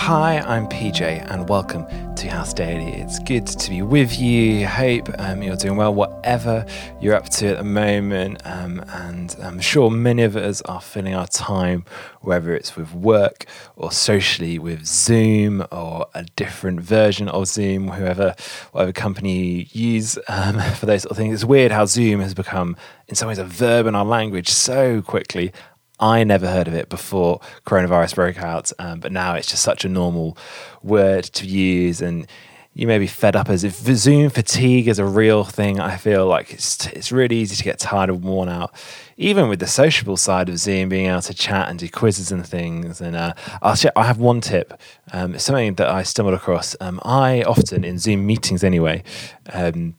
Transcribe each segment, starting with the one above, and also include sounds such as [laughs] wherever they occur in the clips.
Hi, I'm PJ, and welcome to House Daily. It's good to be with you. Hope um, you're doing well, whatever you're up to at the moment. Um, and I'm sure many of us are filling our time, whether it's with work or socially with Zoom or a different version of Zoom, whoever, whatever company you use um, [laughs] for those sort of things. It's weird how Zoom has become, in some ways, a verb in our language so quickly. I never heard of it before coronavirus broke out, um, but now it's just such a normal word to use. And you may be fed up as if Zoom fatigue is a real thing. I feel like it's it's really easy to get tired and worn out, even with the sociable side of Zoom, being able to chat and do quizzes and things. And uh, I'll share, I have one tip. Um, something that I stumbled across. Um, I often in Zoom meetings anyway. Um,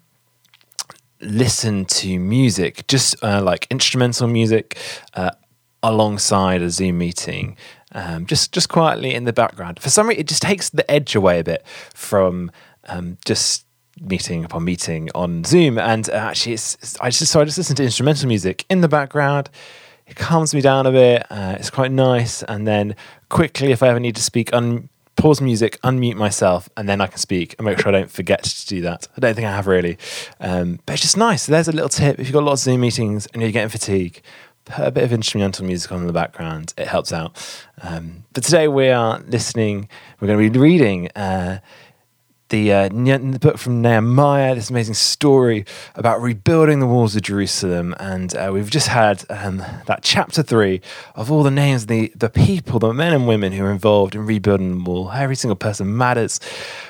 listen to music, just uh, like instrumental music, uh, alongside a Zoom meeting, um, just just quietly in the background. For some reason, it just takes the edge away a bit from um, just meeting upon meeting on Zoom. And uh, actually, it's, it's, I just so I just listen to instrumental music in the background. It calms me down a bit. Uh, it's quite nice. And then quickly, if I ever need to speak, un- pause music, unmute myself, and then I can speak and make sure I don't forget to do that. I don't think I have really, um, but it's just nice. So There's a little tip if you've got lots of Zoom meetings and you're getting fatigue put a bit of instrumental music on in the background. It helps out. Um, but today we are listening, we're going to be reading uh, the, uh, the book from Nehemiah, this amazing story about rebuilding the walls of Jerusalem. And uh, we've just had um, that chapter three of all the names, the, the people, the men and women who are involved in rebuilding the wall. Every single person matters.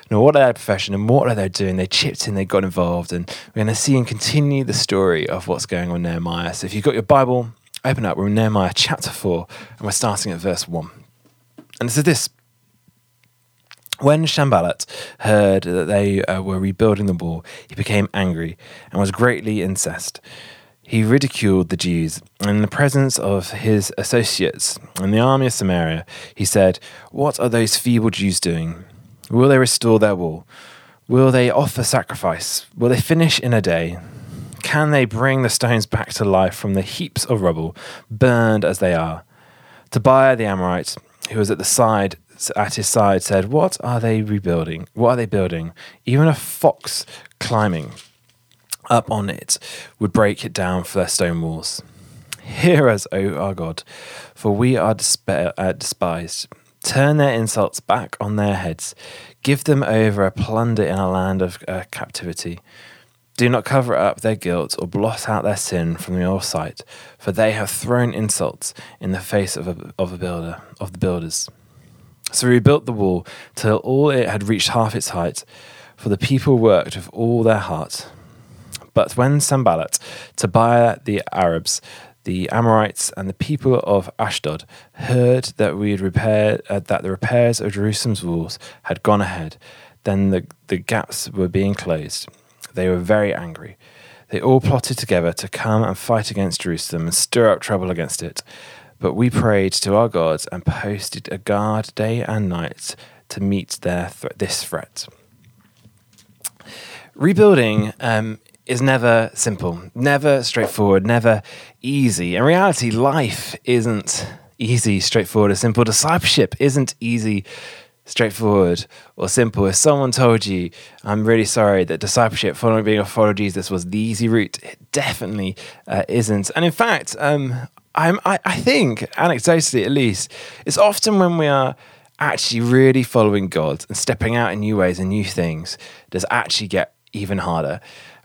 You know, what are their profession and what are they doing? They chipped in, they got involved. And we're going to see and continue the story of what's going on Nehemiah. So if you've got your Bible, open up. We're in Nehemiah chapter 4, and we're starting at verse 1. And it says this When Sanballat heard that they uh, were rebuilding the wall, he became angry and was greatly incensed. He ridiculed the Jews. And in the presence of his associates in the army of Samaria, he said, What are those feeble Jews doing? Will they restore their wall? Will they offer sacrifice? Will they finish in a day? Can they bring the stones back to life from the heaps of rubble, burned as they are? Tobiah the Ammonite, who was at the side at his side, said, What are they rebuilding? What are they building? Even a fox climbing up on it would break it down for their stone walls. Hear us, O our God, for we are despair, uh, despised. Turn their insults back on their heads. Give them over a plunder in a land of uh, captivity. Do not cover up their guilt or blot out their sin from your sight, for they have thrown insults in the face of a, of a builder of the builders. So we rebuilt the wall till all it had reached half its height, for the people worked with all their heart. But when Sanballat, Tobiah the Arabs, the Ammonites, and the people of Ashdod heard that we had repaired uh, that the repairs of Jerusalem's walls had gone ahead, then the, the gaps were being closed they were very angry. They all plotted together to come and fight against Jerusalem and stir up trouble against it. But we prayed to our gods and posted a guard day and night to meet their th- this threat. Rebuilding um, is never simple, never straightforward, never easy. In reality, life isn't easy, straightforward, or simple. Discipleship isn't easy, straightforward or simple. If someone told you, I'm really sorry that discipleship, following being a follower of Jesus, was the easy route, it definitely uh, isn't. And in fact, um, I, I think, anecdotally at least, it's often when we are actually really following God and stepping out in new ways and new things does actually get even harder.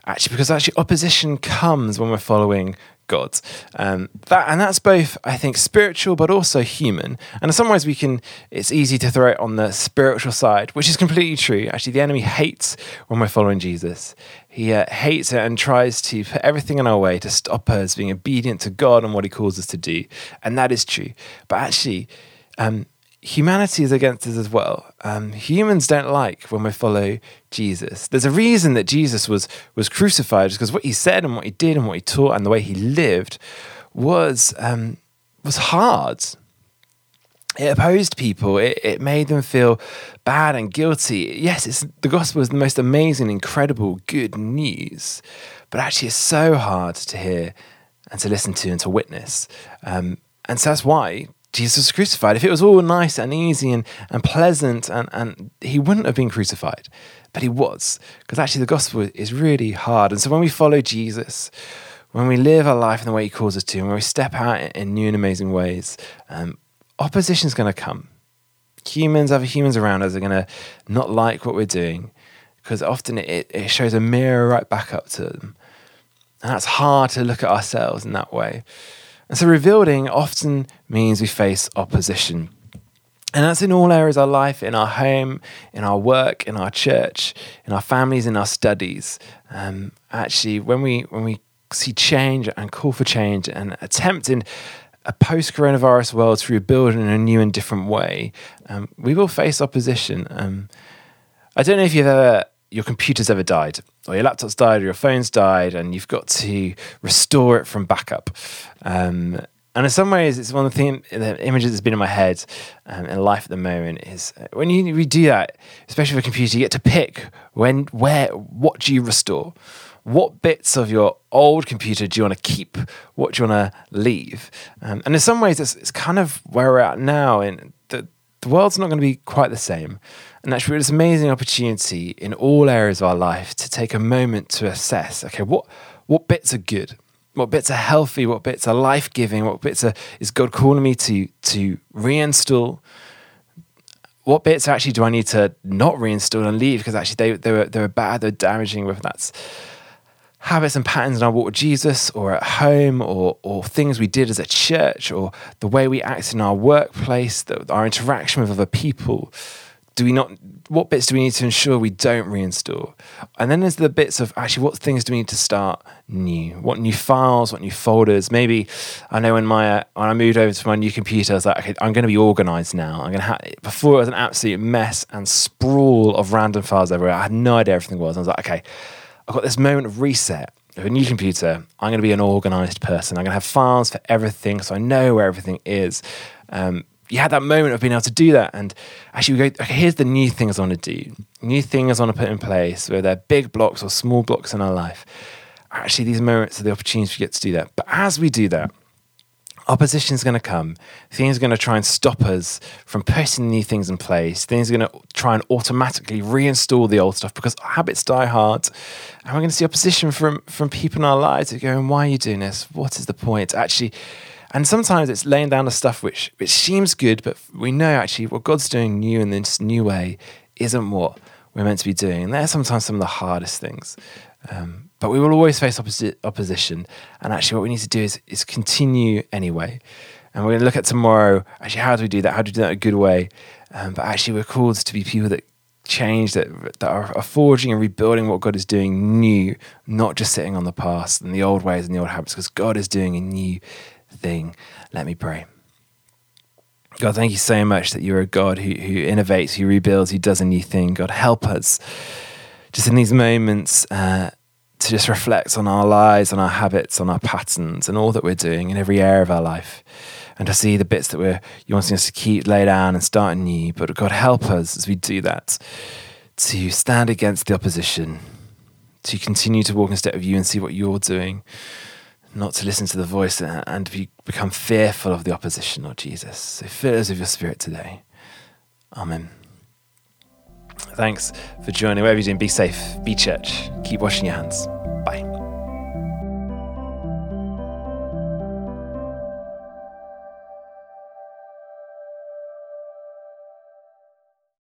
Actually, because actually opposition comes when we're following God. Um, that and that's both, I think, spiritual but also human. And in some ways, we can. It's easy to throw it on the spiritual side, which is completely true. Actually, the enemy hates when we're following Jesus. He uh, hates it and tries to put everything in our way to stop us being obedient to God and what He calls us to do. And that is true. But actually, um, humanity is against us as well. Um, humans don't like when we follow Jesus. There's a reason that Jesus was was crucified, because what he said and what he did and what he taught and the way he lived was um, was hard. It opposed people. It, it made them feel bad and guilty. Yes, the gospel is the most amazing, incredible, good news, but actually, it's so hard to hear and to listen to and to witness. Um, and so that's why Jesus was crucified. If it was all nice and easy and, and pleasant, and, and he wouldn't have been crucified, but he was. Because actually, the gospel is really hard. And so when we follow Jesus, when we live our life in the way he calls us to, and when we step out in new and amazing ways, um, opposition is going to come. Humans, other humans around us, are going to not like what we're doing because often it, it shows a mirror right back up to them. And that's hard to look at ourselves in that way. And so rebuilding often means we face opposition. And that's in all areas of our life, in our home, in our work, in our church, in our families, in our studies. Um, actually, when we when we see change and call for change and attempt in a post-coronavirus world to rebuild in a new and different way, um, we will face opposition. Um, I don't know if you've ever your computer's ever died, or your laptop's died, or your phone's died, and you've got to restore it from backup. Um, and in some ways, it's one of the, thing, the images that's been in my head um, in life at the moment is uh, when you redo that, especially with a computer, you get to pick when, where, what do you restore? What bits of your old computer do you want to keep? What do you want to leave? Um, and in some ways, it's, it's kind of where we're at now. In the, world's not going to be quite the same. And actually, it's an amazing opportunity in all areas of our life to take a moment to assess okay, what, what bits are good? What bits are healthy? What bits are life giving? What bits are, is God calling me to, to reinstall? What bits actually do I need to not reinstall and leave because actually they, they, were, they were bad, they're damaging, whether that's habits and patterns in our walk with Jesus or at home or, or things we did as a church or the way we act in our workplace, the, our interaction with other people do we not what bits do we need to ensure we don't reinstall? And then there's the bits of actually what things do we need to start new? What new files what new folders? Maybe i know when my uh, when i moved over to my new computer i was like okay i'm going to be organized now. I'm going to have before it was an absolute mess and sprawl of random files everywhere. I had no idea everything was. I was like okay i've got this moment of reset of a new computer i'm going to be an organized person i'm going to have files for everything so i know where everything is um, you had that moment of being able to do that. And actually, we go, okay, here's the new things I want to do, new things I want to put in place, whether they're big blocks or small blocks in our life. Actually, these moments are the opportunities we get to do that. But as we do that, opposition is going to come. Things are going to try and stop us from putting new things in place. Things are going to try and automatically reinstall the old stuff because habits die hard. And we're going to see opposition from, from people in our lives who are going, Why are you doing this? What is the point? Actually, and sometimes it's laying down the stuff which which seems good, but we know actually what God's doing new in this new way isn't what we're meant to be doing. And they're sometimes some of the hardest things. Um, but we will always face opposi- opposition. And actually, what we need to do is, is continue anyway. And we're going to look at tomorrow, actually, how do we do that? How do we do that in a good way? Um, but actually, we're called to be people that change, that, that are, are, forging and rebuilding what God is doing new, not just sitting on the past and the old ways and the old habits, because God is doing a new thing. Let me pray. God, thank you so much that you're a God who, who innovates, who rebuilds, who does a new thing. God, help us just in these moments uh, to just reflect on our lives, on our habits, on our patterns, and all that we're doing in every area of our life. And to see the bits that we're you wanting us to keep, lay down, and start anew. But God, help us as we do that to stand against the opposition, to continue to walk in step with you and see what you're doing not to listen to the voice and be, become fearful of the opposition, Lord Jesus. So fill us with your spirit today. Amen. Thanks for joining. Whatever you're doing, be safe, be church, keep washing your hands.